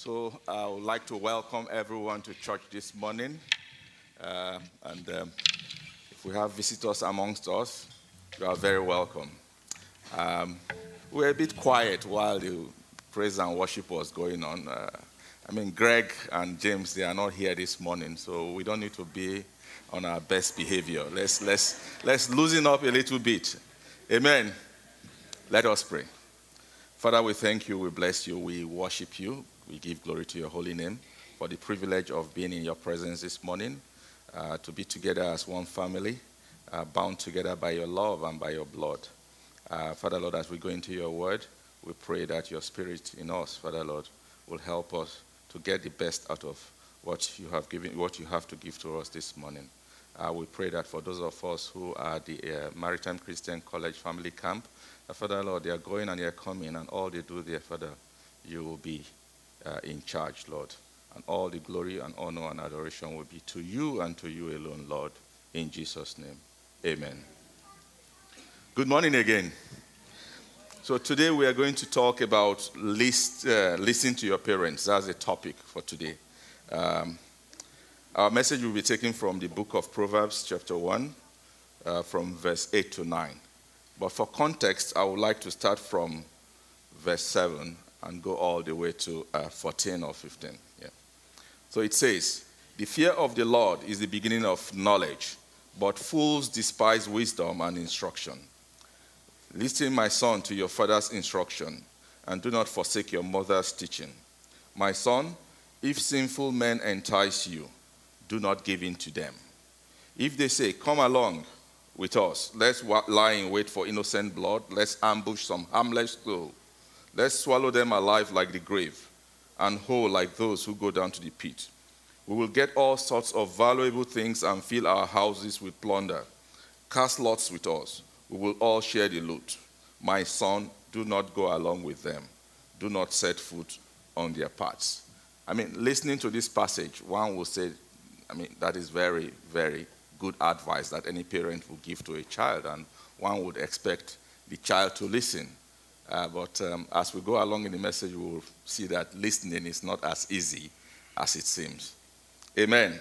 So I would like to welcome everyone to church this morning. Uh, and um, if we have visitors amongst us, you are very welcome. Um, we were a bit quiet while the praise and worship was going on. Uh, I mean, Greg and James, they are not here this morning, so we don't need to be on our best behavior. Let's, let's, let's loosen up a little bit. Amen. Let us pray. Father, we thank you, we bless you, we worship you, we give glory to your holy name for the privilege of being in your presence this morning, uh, to be together as one family, uh, bound together by your love and by your blood. Uh, Father, Lord, as we go into your word, we pray that your spirit in us, Father, Lord, will help us to get the best out of what you have given, what you have to give to us this morning. Uh, we pray that for those of us who are the uh, Maritime Christian College Family Camp, uh, Father Lord, they are going and they are coming, and all they do there, Father, you will be uh, in charge, Lord. And all the glory and honor and adoration will be to you and to you alone, Lord. In Jesus' name, amen. Good morning again. So, today we are going to talk about list, uh, listen to your parents. That's the topic for today. Um, our message will be taken from the book of Proverbs, chapter 1, uh, from verse 8 to 9. But for context, I would like to start from verse 7 and go all the way to uh, 14 or 15. Yeah. So it says, The fear of the Lord is the beginning of knowledge, but fools despise wisdom and instruction. Listen, my son, to your father's instruction, and do not forsake your mother's teaching. My son, if sinful men entice you, do not give in to them. If they say, Come along with us, let's lie in wait for innocent blood, let's ambush some harmless soul, let's swallow them alive like the grave, and whole like those who go down to the pit. We will get all sorts of valuable things and fill our houses with plunder. Cast lots with us. We will all share the loot. My son, do not go along with them. Do not set foot on their paths. I mean, listening to this passage, one will say, I mean, that is very, very good advice that any parent would give to a child, and one would expect the child to listen. Uh, but um, as we go along in the message, we will see that listening is not as easy as it seems. Amen.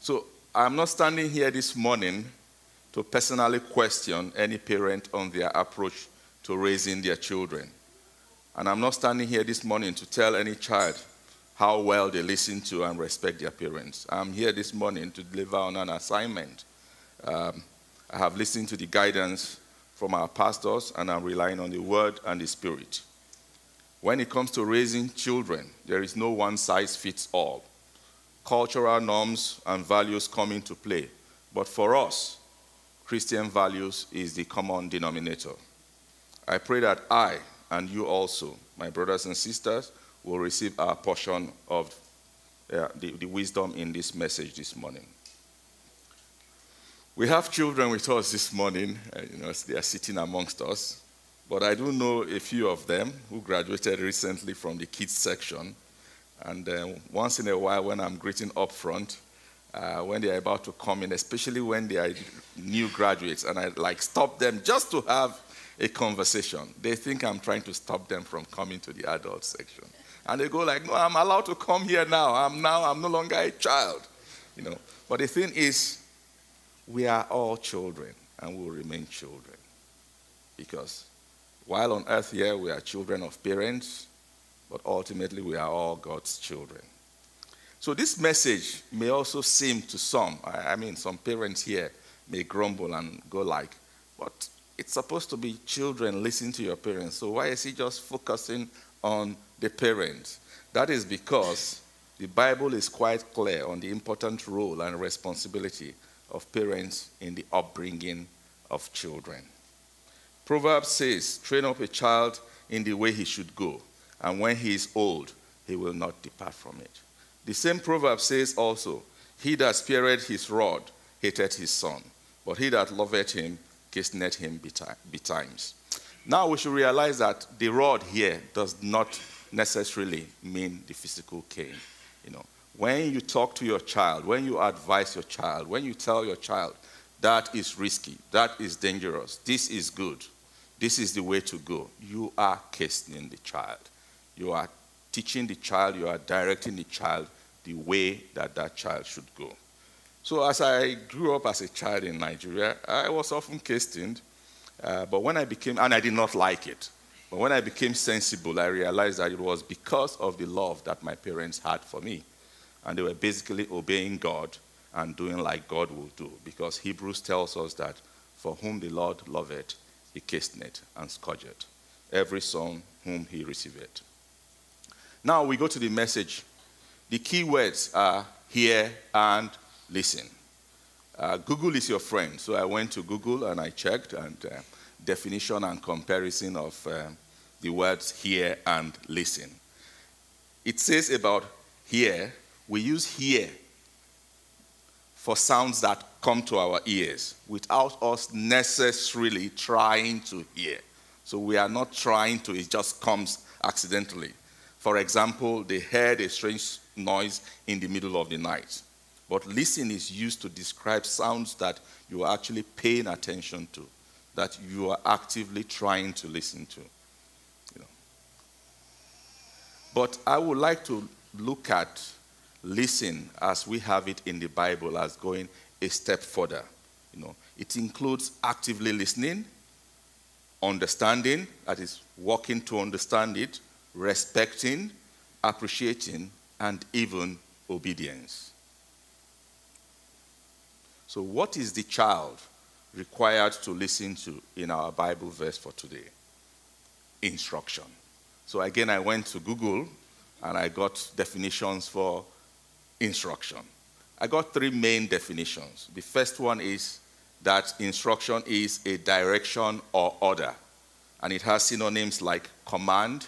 So I'm not standing here this morning to personally question any parent on their approach to raising their children. And I'm not standing here this morning to tell any child how well they listen to and respect their parents. I'm here this morning to deliver on an assignment. Um, I have listened to the guidance from our pastors, and I'm relying on the word and the spirit. When it comes to raising children, there is no one size fits all. Cultural norms and values come into play, but for us, Christian values is the common denominator. I pray that I and you also, my brothers and sisters, will receive our portion of uh, the, the wisdom in this message this morning. We have children with us this morning, uh, you know, they are sitting amongst us. But I do know a few of them who graduated recently from the kids section. And uh, once in a while, when I'm greeting up front, uh, when they are about to come in, especially when they are new graduates, and I like stop them just to have a conversation. They think I'm trying to stop them from coming to the adult section. And they go like, no, I'm allowed to come here now. I'm now, I'm no longer a child. You know. But the thing is, we are all children and will remain children. Because while on earth here, we are children of parents, but ultimately we are all God's children. So this message may also seem to some, I mean, some parents here may grumble and go like, but it's supposed to be children listen to your parents. So why is he just focusing on the parents. That is because the Bible is quite clear on the important role and responsibility of parents in the upbringing of children. Proverbs says, Train up a child in the way he should go, and when he is old, he will not depart from it. The same proverb says also, He that spared his rod hated his son, but he that loveth him chasteneth him betimes. Now we should realize that the rod here does not necessarily mean the physical cane. You know, when you talk to your child, when you advise your child, when you tell your child that is risky, that is dangerous, this is good, this is the way to go, you are chastening the child. You are teaching the child, you are directing the child the way that that child should go. So, as I grew up as a child in Nigeria, I was often questioned. Uh, but when I became, and I did not like it, but when I became sensible, I realized that it was because of the love that my parents had for me. And they were basically obeying God and doing like God will do. Because Hebrews tells us that for whom the Lord loveth, he chasteneth and scourgeth every son whom he receiveth. Now we go to the message. The key words are hear and listen. Uh, Google is your friend. So I went to Google and I checked and uh, definition and comparison of uh, the words hear and listen. It says about hear, we use hear for sounds that come to our ears without us necessarily trying to hear. So we are not trying to, it just comes accidentally. For example, they heard a strange noise in the middle of the night. But listen is used to describe sounds that you are actually paying attention to, that you are actively trying to listen to. You know. But I would like to look at listen as we have it in the Bible as going a step further. You know, it includes actively listening, understanding, that is, working to understand it, respecting, appreciating, and even obedience. So, what is the child required to listen to in our Bible verse for today? Instruction. So, again, I went to Google and I got definitions for instruction. I got three main definitions. The first one is that instruction is a direction or order, and it has synonyms like command,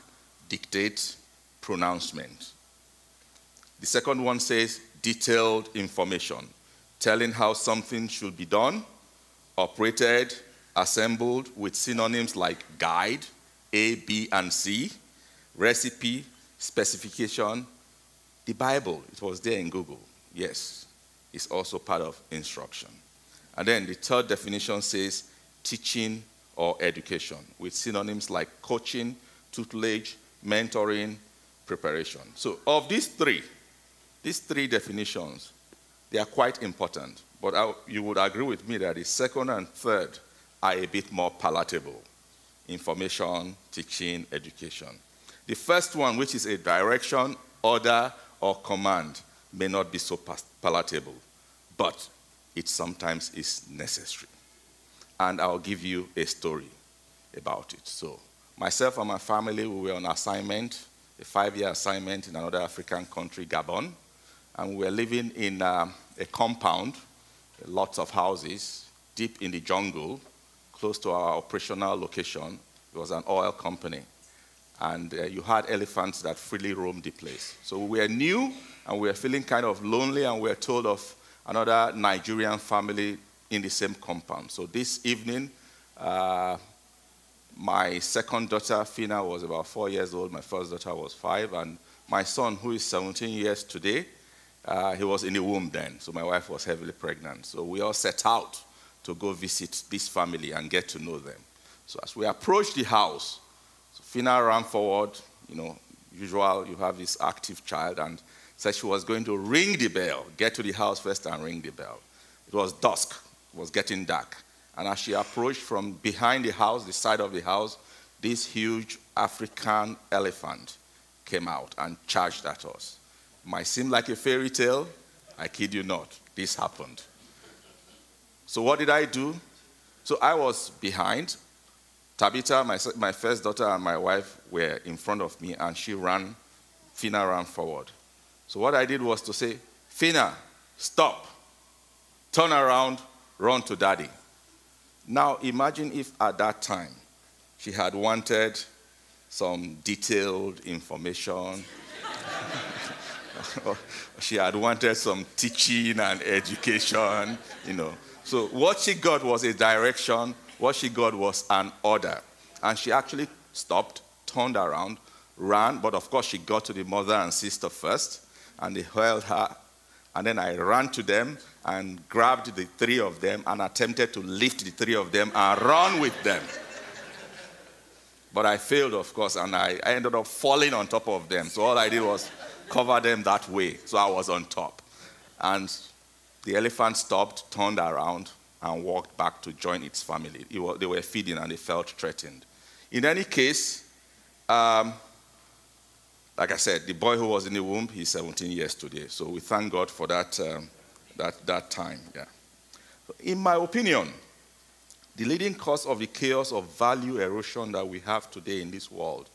dictate, pronouncement. The second one says detailed information telling how something should be done, operated, assembled with synonyms like guide, A, B, and C, recipe, specification. The Bible, it was there in Google. Yes, it's also part of instruction. And then the third definition says teaching or education with synonyms like coaching, tutelage, mentoring, preparation. So, of these three, these three definitions, they are quite important. But I, you would agree with me that the second and third are a bit more palatable information, teaching, education. The first one, which is a direction, order, or command, may not be so palatable, but it sometimes is necessary. And I'll give you a story about it. So, myself and my family, we were on assignment, a five year assignment in another African country, Gabon. And we were living in um, a compound, lots of houses, deep in the jungle, close to our operational location. It was an oil company. And uh, you had elephants that freely roamed the place. So we were new and we were feeling kind of lonely, and we were told of another Nigerian family in the same compound. So this evening, uh, my second daughter, Fina, was about four years old. My first daughter was five. And my son, who is 17 years today, uh, he was in the womb then, so my wife was heavily pregnant. So we all set out to go visit this family and get to know them. So as we approached the house, Fina ran forward, you know, usual, you have this active child, and said she was going to ring the bell, get to the house first and ring the bell. It was dusk, it was getting dark. And as she approached from behind the house, the side of the house, this huge African elephant came out and charged at us. Might seem like a fairy tale. I kid you not. This happened. So, what did I do? So, I was behind. Tabitha, my, my first daughter, and my wife were in front of me, and she ran. Fina ran forward. So, what I did was to say, Fina, stop. Turn around, run to daddy. Now, imagine if at that time she had wanted some detailed information she had wanted some teaching and education, you know. So what she got was a direction, what she got was an order. And she actually stopped, turned around, ran, but of course she got to the mother and sister first, and they held her. And then I ran to them and grabbed the three of them and attempted to lift the three of them and run with them. But I failed, of course, and I, I ended up falling on top of them. So all I did was cover them that way. So I was on top. And the elephant stopped, turned around, and walked back to join its family. Was, they were feeding and they felt threatened. In any case, um, like I said, the boy who was in the womb, he's 17 years today. So we thank God for that, um, that, that time. Yeah. In my opinion, the leading cause of the chaos of value erosion that we have today in this world,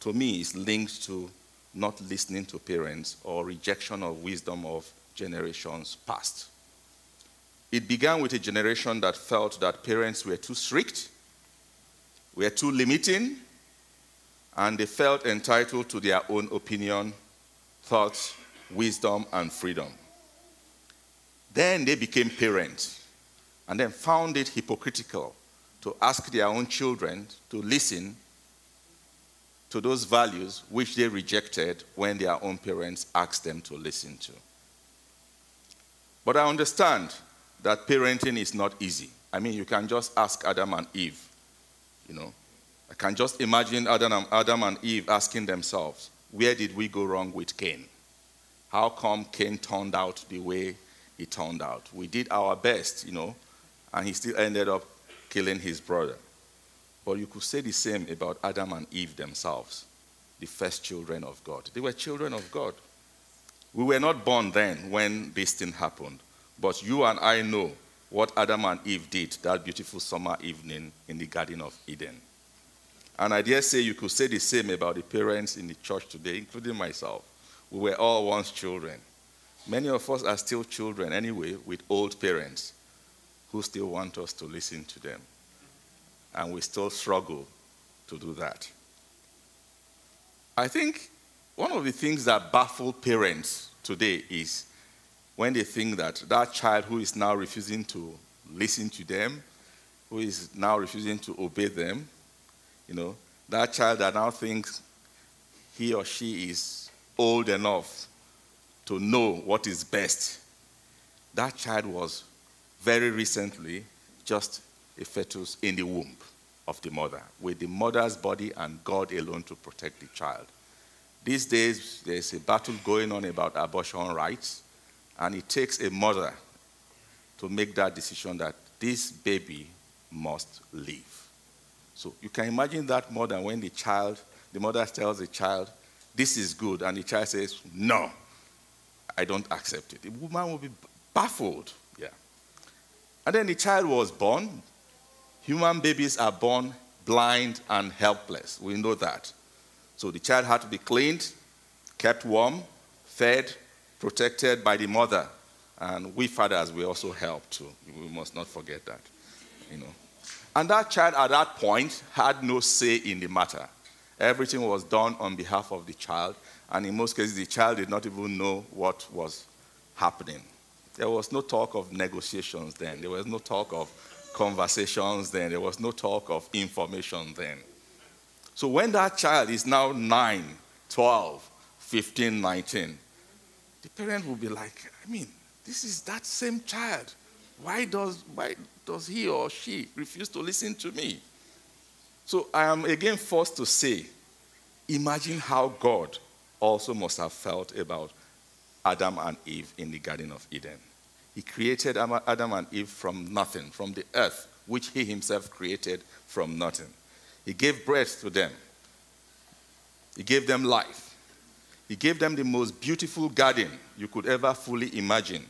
to me, is linked to not listening to parents or rejection of wisdom of generations past. It began with a generation that felt that parents were too strict, were too limiting, and they felt entitled to their own opinion, thoughts, wisdom, and freedom. Then they became parents and then found it hypocritical to ask their own children to listen to those values which they rejected when their own parents asked them to listen to. But I understand that parenting is not easy. I mean, you can just ask Adam and Eve, you know. I can just imagine Adam and, Eve asking themselves, where did we go wrong with Cain? How come Cain turned out the way he turned out? We did our best, you know, and he still ended up killing his brother. But you could say the same about Adam and Eve themselves, the first children of God. They were children of God. We were not born then when this thing happened, but you and I know what Adam and Eve did that beautiful summer evening in the Garden of Eden. And I dare say you could say the same about the parents in the church today, including myself. We were all once children. Many of us are still children anyway, with old parents who still want us to listen to them. And we still struggle to do that. I think one of the things that baffle parents today is when they think that that child who is now refusing to listen to them, who is now refusing to obey them, you know, that child that now thinks he or she is old enough to know what is best, that child was very recently just a fetus in the womb of the mother, with the mother's body and God alone to protect the child. These days, there's a battle going on about abortion rights, and it takes a mother to make that decision that this baby must live. So you can imagine that more than when the child, the mother tells the child, this is good, and the child says, no, I don't accept it. The woman will be baffled. Yeah. And then the child was born. Human babies are born blind and helpless. We know that. So the child had to be cleaned, kept warm, fed, protected by the mother. And we fathers, we also help too. We must not forget that. You know. And that child at that point had no say in the matter. Everything was done on behalf of the child, and in most cases, the child did not even know what was happening. There was no talk of negotiations then, there was no talk of conversations then, there was no talk of information then. So when that child is now 9, 12, 15, 19, the parent will be like, I mean, this is that same child. Why does, why does he or she refuse to listen to me? So I am again forced to say, imagine how God also must have felt about Adam and Eve in the Garden of Eden. He created Adam and Eve from nothing, from the earth, which he himself created from nothing. He gave breath to them, he gave them life. He gave them the most beautiful garden you could ever fully imagine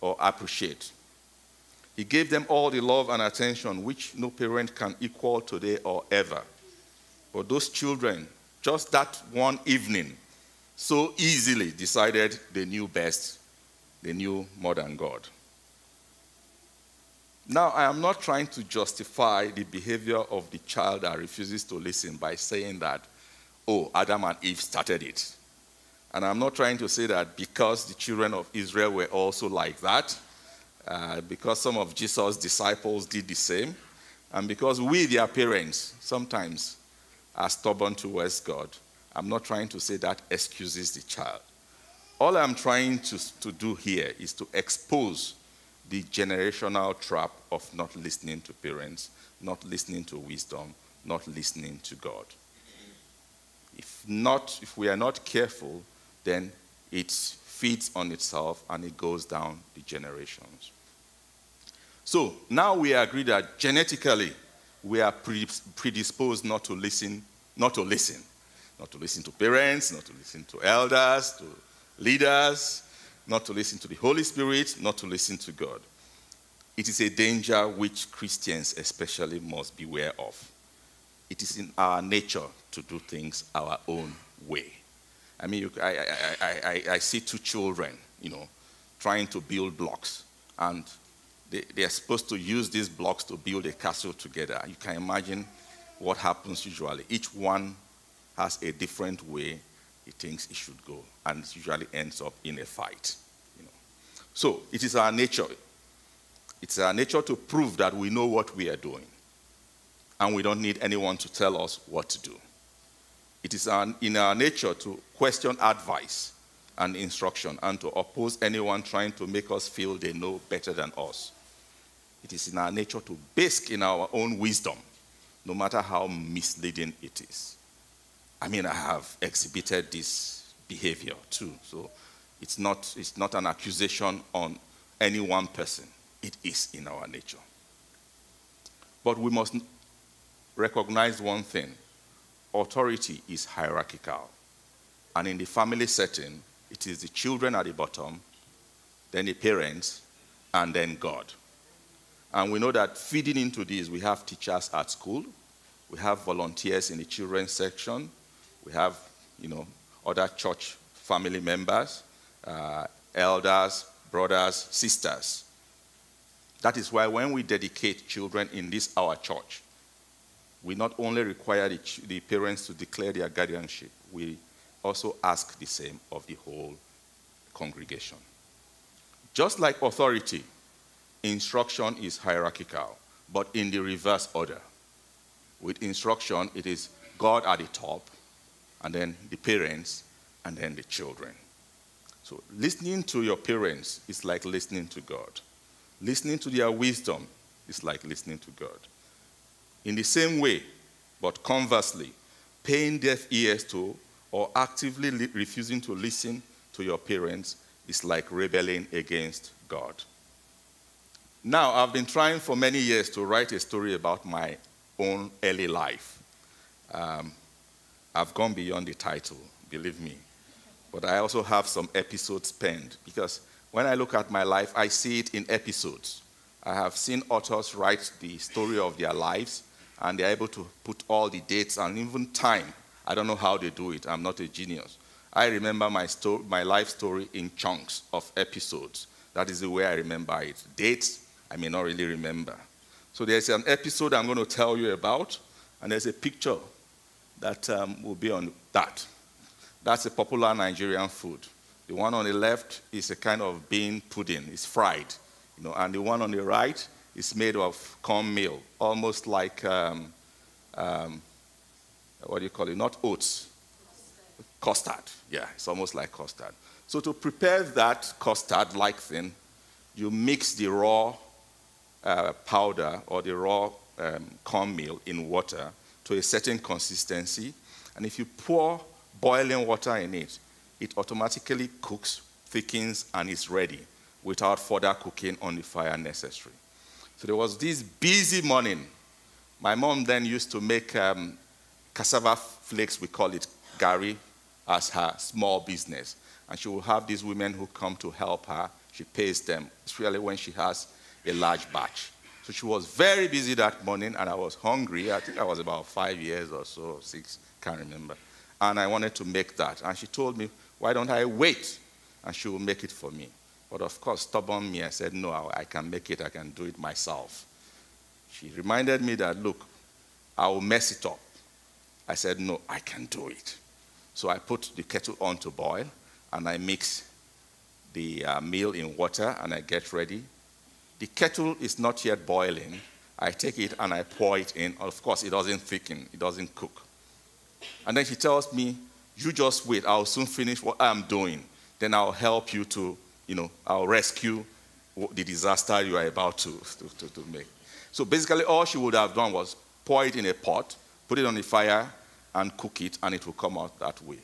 or appreciate. He gave them all the love and attention which no parent can equal today or ever. But those children, just that one evening, so easily decided they knew best. They knew more than God. Now, I am not trying to justify the behavior of the child that refuses to listen by saying that, oh, Adam and Eve started it. And I'm not trying to say that because the children of Israel were also like that, uh, because some of Jesus' disciples did the same, and because we, their parents, sometimes are stubborn towards God. I'm not trying to say that excuses the child. All I'm trying to, to do here is to expose the generational trap of not listening to parents, not listening to wisdom, not listening to God. If not, if we are not careful, then it feeds on itself and it goes down the generations. So now we agree that genetically we are predisposed not to listen, not to listen, not to listen to parents, not to listen to elders, to leaders, not to listen to the Holy Spirit, not to listen to God. It is a danger which Christians especially must beware of. It is in our nature to do things our own way. I mean, you, I, I, I, I, see two children, you know, trying to build blocks, and they, they are supposed to use these blocks to build a castle together. You can imagine what happens usually. Each one has a different way he thinks it should go, and it usually ends up in a fight. You know. So it is our nature. It's our nature to prove that we know what we are doing, and we don't need anyone to tell us what to do. It is in our nature to question advice and instruction and to oppose anyone trying to make us feel they know better than us. It is in our nature to bask in our own wisdom, no matter how misleading it is. I mean, I have exhibited this behavior too, so it's not, it's not an accusation on any one person. It is in our nature. But we must recognize one thing authority is hierarchical. And in the family setting, it is the children at the bottom, then the parents, and then God. And we know that feeding into this, we have teachers at school, we have volunteers in the children's section, we have, you know, other church family members, uh, elders, brothers, sisters. That is why when we dedicate children in this our church, we not only require the, the parents to declare their guardianship, we also ask the same of the whole congregation. Just like authority, instruction is hierarchical, but in the reverse order. With instruction, it is God at the top, and then the parents, and then the children. So, listening to your parents is like listening to God. Listening to their wisdom is like listening to God. In the same way, but conversely, paying deaf ears to or actively refusing to listen to your parents is like rebelling against God. Now, I've been trying for many years to write a story about my own early life. Um, I've gone beyond the title, believe me. But I also have some episodes penned because when I look at my life, I see it in episodes. I have seen authors write the story of their lives and they're able to put all the dates and even time. I don't know how they do it. I'm not a genius. I remember my, sto- my life story in chunks of episodes. That is the way I remember it. Dates, I may not really remember. So there's an episode I'm going to tell you about, and there's a picture that um, will be on that. That's a popular Nigerian food. The one on the left is a kind of bean pudding. It's fried, you know, and the one on the right is made of cornmeal, almost like, um, um, what do you call it? Not oats, custard. Yeah, it's almost like custard. So to prepare that custard-like thing, you mix the raw uh, powder or the raw um, cornmeal in water to a certain consistency. And if you pour boiling water in it, it automatically cooks, thickens, and is ready without further cooking on the fire necessary. So there was this busy morning. My mom then used to make um, cassava flakes, we call it gari, as her small business. And she will have these women who come to help her. She pays them, especially when she has a large batch. So she was very busy that morning, and I was hungry. I think I was about five years or so, six, can't remember. And I wanted to make that. And she told me, Why don't I wait? And she will make it for me. But of course, stubborn me, I said, No, I can make it, I can do it myself. She reminded me that, Look, I will mess it up. I said, No, I can do it. So I put the kettle on to boil and I mix the uh, meal in water and I get ready. The kettle is not yet boiling. I take it and I pour it in. Of course, it doesn't thicken, it doesn't cook. And then she tells me, You just wait, I'll soon finish what I'm doing. Then I'll help you to you know, I'll rescue the disaster you are about to, to, to, make. So basically, all she would have done was pour it in a pot, put it on the fire, and cook it, and it will come out that way.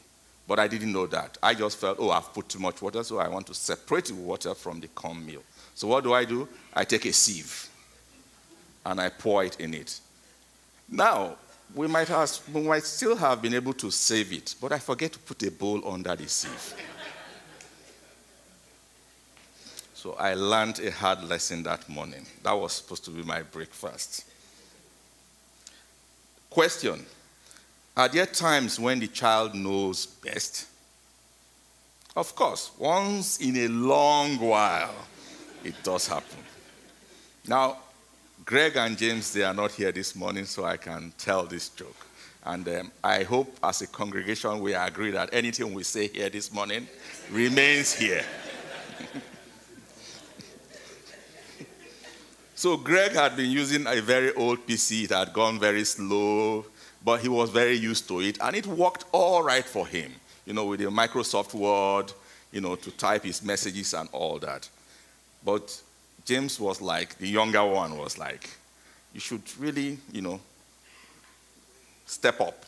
But I didn't know that. I just felt, oh, I've put too much water, so I want to separate the water from the cornmeal. So what do I do? I take a sieve and I pour it in it. Now, we might, we might still have been able to save it, but I forget to put a bowl under the sieve. So I learned a hard lesson that morning. That was supposed to be my breakfast. Question Are there times when the child knows best? Of course, once in a long while, it does happen. Now, Greg and James, they are not here this morning, so I can tell this joke. And um, I hope as a congregation we agree that anything we say here this morning remains here. So Greg had been using a very old PC. It had gone very slow, but he was very used to it, and it worked all right for him. You know, with the Microsoft Word, you know, to type his messages and all that. But James was like, the younger one was like, you should really, you know, step up.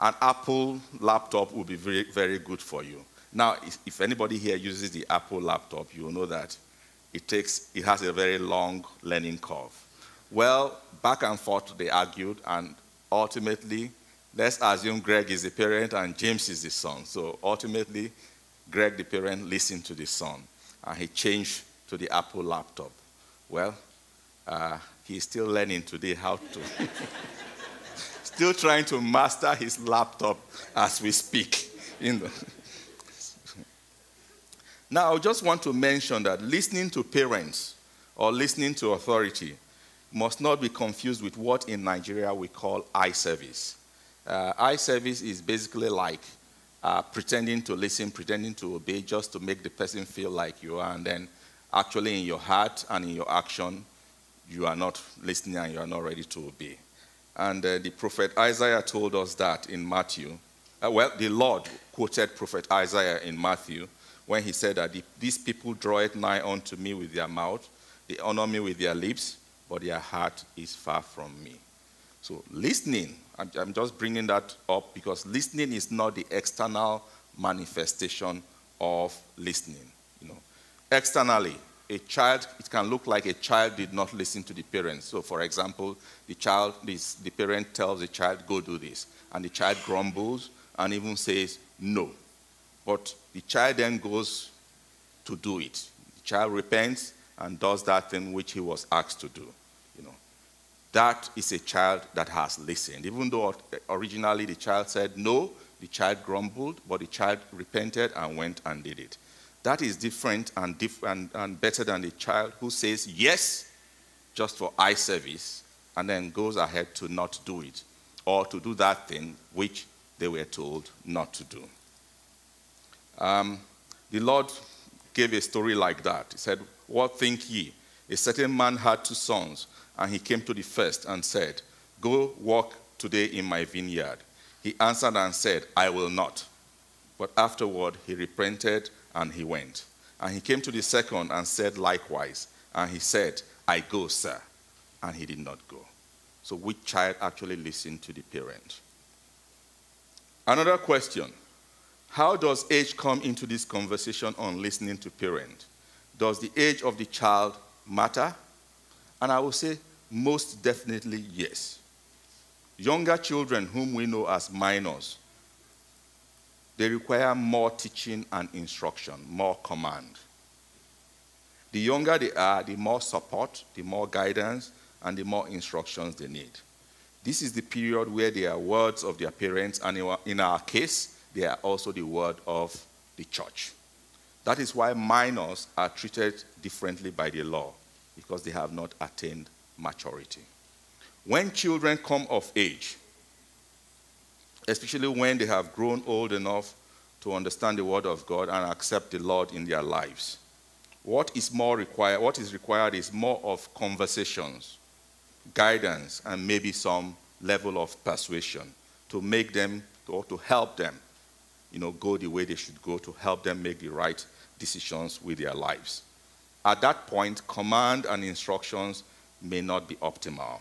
An Apple laptop will be very, very good for you. Now, if anybody here uses the Apple laptop, you will know that it takes, it has a very long learning curve. Well, back and forth they argued, and ultimately, let's assume Greg is the parent and James is the son. So ultimately, Greg, the parent, listened to the son, and he changed to the Apple laptop. Well, uh, he's still learning today how to. still trying to master his laptop as we speak. You know. Now, I just want to mention that listening to parents or listening to authority must not be confused with what in Nigeria we call eye service. Uh, eye service is basically like uh, pretending to listen, pretending to obey, just to make the person feel like you are, and then actually in your heart and in your action, you are not listening and you are not ready to obey. And uh, the prophet Isaiah told us that in Matthew. Uh, well, the Lord quoted prophet Isaiah in Matthew when he said that these people draw it nigh unto me with their mouth, they honor me with their lips, but their heart is far from me. So, listening, I'm, just bringing that up because listening is not the external manifestation of listening. You know, Externally, a child, it can look like a child did not listen to the parents. So, for example, the child, this, the parent tells the child, go do this. And the child grumbles and even says no. But the child then goes to do it. The child repents and does that thing which he was asked to do. You know, that is a child that has listened. Even though originally the child said no, the child grumbled, but the child repented and went and did it. That is different and, diff- and, and better than the child who says yes just for eye service and then goes ahead to not do it or to do that thing which they were told not to do. Um, the Lord gave a story like that. He said, What think ye? A certain man had two sons, and he came to the first and said, Go walk today in my vineyard. He answered and said, I will not. But afterward he repented and he went. And he came to the second and said likewise. And he said, I go, sir. And he did not go. So, which child actually listened to the parent? Another question How does age come into this conversation on listening to parent? Does the age of the child matter? And I will say, most definitely yes. Younger children, whom we know as minors, they require more teaching and instruction, more command. The younger they are, the more support, the more guidance, and the more instructions they need. This is the period where they are words of their parents, and in our case, they are also the word of the church. That is why minors are treated differently by the law, because they have not attained maturity. When children come of age, especially when they have grown old enough to understand the word of God and accept the Lord in their lives. What is more required, what is required is more of conversations, guidance, and maybe some level of persuasion to make them or to help them, you know, go the way they should go, to help them make the right decisions with their lives. At that point, command and instructions may not be optimal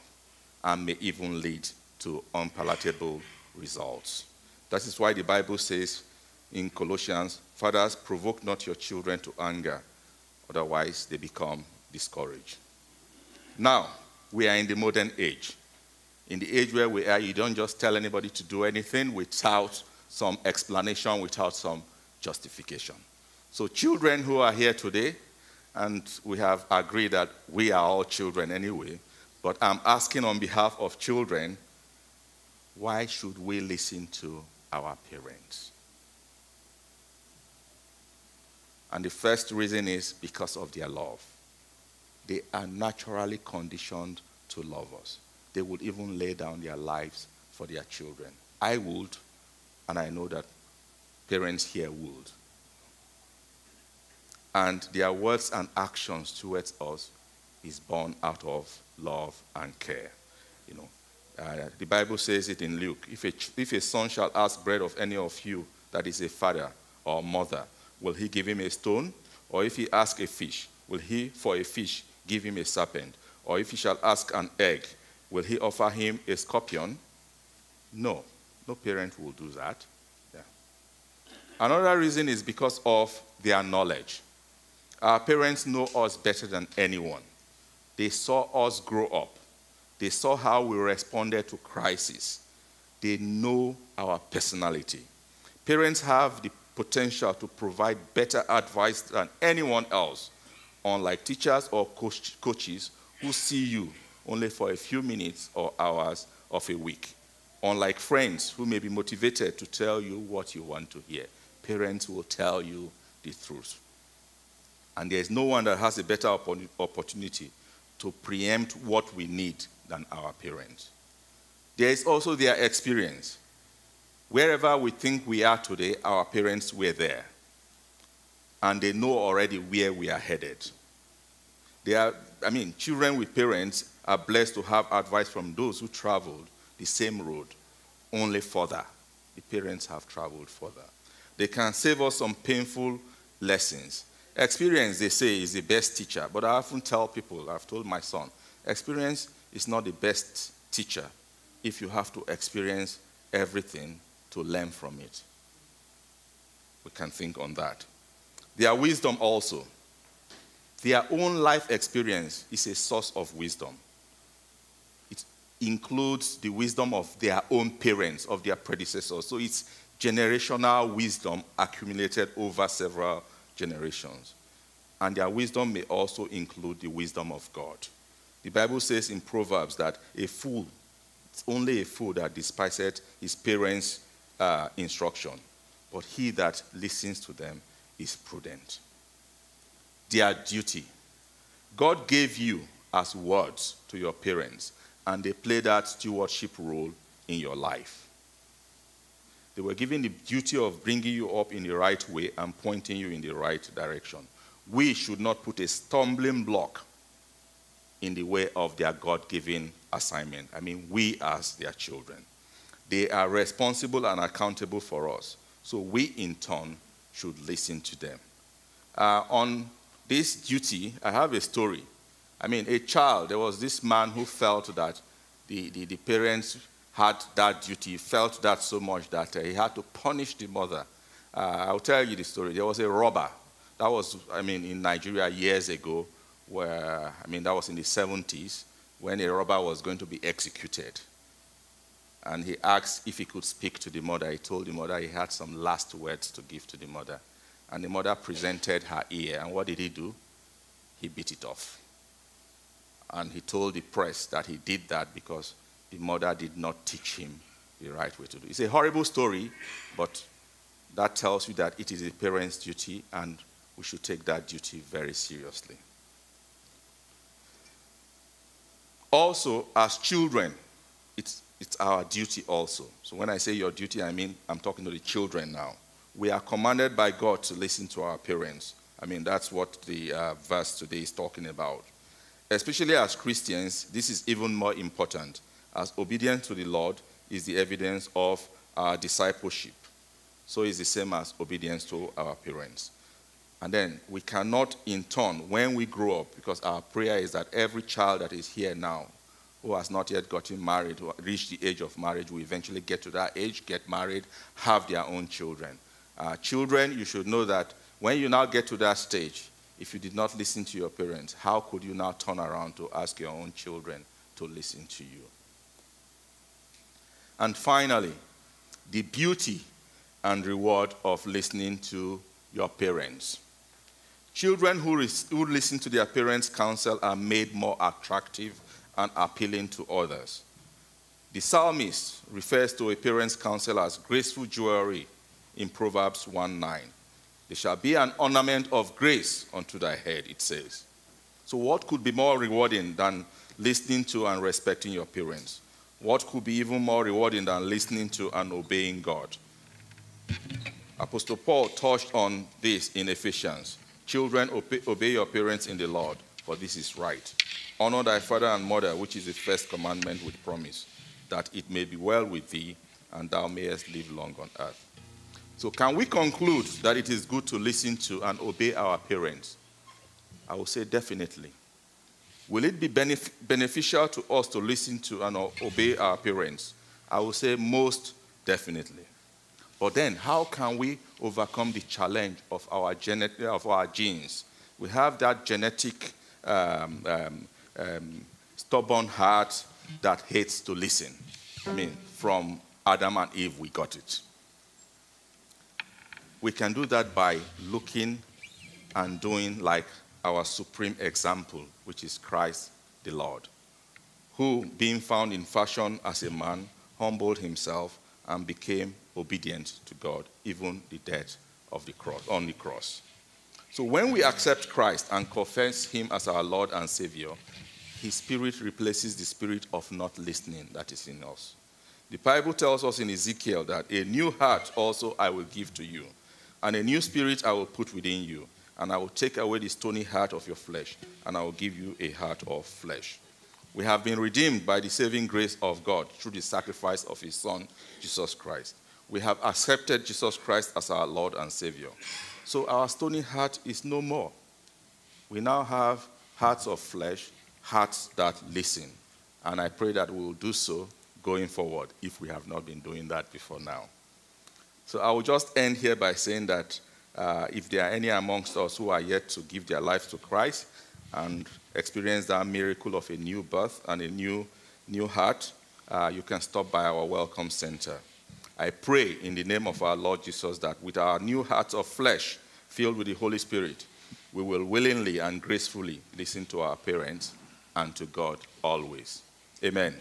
and may even lead to unpalatable results. That is why the Bible says in Colossians, Fathers, provoke not your children to anger, otherwise they become discouraged. Now, we are in the modern age. In the age where we are, you don't just tell anybody to do anything without some explanation, without some justification. So, children who are here today, and we have agreed that we are all children anyway, but I'm asking on behalf of children why should we listen to our parents? And the first reason is because of their love. They are naturally conditioned to love us. They would even lay down their lives for their children. I would, and I know that parents here would. And their words and actions towards us is born out of love and care. You know, uh, the Bible says it in Luke. If a, if a son shall ask bread of any of you that is a father or mother, will he give him a stone? Or if he ask a fish, will he for a fish give him a serpent? Or if he shall ask an egg, will he offer him a scorpion? No, no parent will do that. Yeah. Another reason is because of their knowledge. Our parents know us better than anyone. They saw us grow up. They saw how we responded to crisis. They know our personality. Parents have the potential to provide better advice than anyone else, unlike teachers or coach, coaches who see you only for a few minutes or hours of a week. Unlike friends who may be motivated to tell you what you want to hear, parents will tell you the truth. And there is no one that has a better opportunity to preempt what we need than our parents. There is also their experience. Wherever we think we are today, our parents were there. And they know already where we are headed. They are, I mean, children with parents are blessed to have advice from those who traveled the same road, only further. The parents have traveled further. They can save us some painful lessons Experience, they say, is the best teacher. But I often tell people, I've told my son, experience is not the best teacher if you have to experience everything to learn from it. We can think on that. Their wisdom also. Their own life experience is a source of wisdom. Includes the wisdom of their own parents, of their predecessors. So it's generational wisdom accumulated over several generations. And their wisdom may also include the wisdom of God. The Bible says in Proverbs that a fool, it's only a fool that despises his parents' uh, instruction, but he that listens to them is prudent. Their duty. God gave you as words to your parents, and they play that stewardship role in your life. They were given the duty of bringing you up in the right way and pointing you in the right direction. We should not put a stumbling block in the way of their God given assignment. I mean, we as their children. They are responsible and accountable for us. So we, in turn, should listen to them. Uh, on this duty, I have a story. I mean, a child, there was this man who felt that the, the, the parents had that duty, felt that so much that uh, he had to punish the mother. Uh, I'll tell you the story. There was a robber. That was, I mean, in Nigeria years ago, where, I mean, that was in the 70s, when a robber was going to be executed. And he asked if he could speak to the mother. He told the mother he had some last words to give to the mother. And the mother presented her ear. And what did he do? He bit it off. And he told the press that he did that because the mother did not teach him the right way to do it. It's a horrible story, but that tells you that it is a parent's duty and we should take that duty very seriously. Also, as children, it's, it's our duty also. So when I say your duty, I mean I'm talking to the children now. We are commanded by God to listen to our parents. I mean, that's what the uh, verse today is talking about. Especially as Christians, this is even more important as obedience to the Lord is the evidence of our discipleship. So it's the same as obedience to our parents. And then we cannot, in turn, when we grow up, because our prayer is that every child that is here now who has not yet gotten married, who reached the age of marriage, will eventually get to that age, get married, have their own children. Uh, children, you should know that when you now get to that stage, if you did not listen to your parents, how could you now turn around to ask your own children to listen to you? And finally, the beauty and reward of listening to your parents. Children who, who listen to their parents' counsel are made more attractive and appealing to others. The psalmist refers to a parent's counsel as graceful jewelry in Proverbs 1 9. There shall be an ornament of grace unto thy head, it says. So, what could be more rewarding than listening to and respecting your parents? What could be even more rewarding than listening to and obeying God? Apostle Paul touched on this in Ephesians. Children, obey your parents in the Lord, for this is right. Honor thy father and mother, which is the first commandment with promise, that it may be well with thee and thou mayest live long on earth. So, can we conclude that it is good to listen to and obey our parents? I will say definitely. Will it be benef- beneficial to us to listen to and obey our parents? I will say most definitely. But then, how can we overcome the challenge of our, of our genes? We have that genetic um, um, um, stubborn heart that hates to listen. I mean, from Adam and Eve, we got it. We can do that by looking and doing like our supreme example, which is Christ the Lord, who, being found in fashion as a man, humbled himself and became obedient to God, even the death of the cross, on the cross. So when we accept Christ and confess him as our Lord and Savior, his spirit replaces the spirit of not listening that is in us. The Bible tells us in Ezekiel that a new heart also I will give to you and a new spirit I will put within you, and I will take away the stony heart of your flesh, and I will give you a heart of flesh. We have been redeemed by the saving grace of God through the sacrifice of his Son, Jesus Christ. We have accepted Jesus Christ as our Lord and Savior. So our stony heart is no more. We now have hearts of flesh, hearts that listen. And I pray that we will do so going forward if we have not been doing that before now. So I will just end here by saying that uh, if there are any amongst us who are yet to give their life to Christ and experience that miracle of a new birth and a new, new heart, uh, you can stop by our welcome center. I pray in the name of our Lord Jesus that with our new hearts of flesh filled with the Holy Spirit, we will willingly and gracefully listen to our parents and to God always. Amen.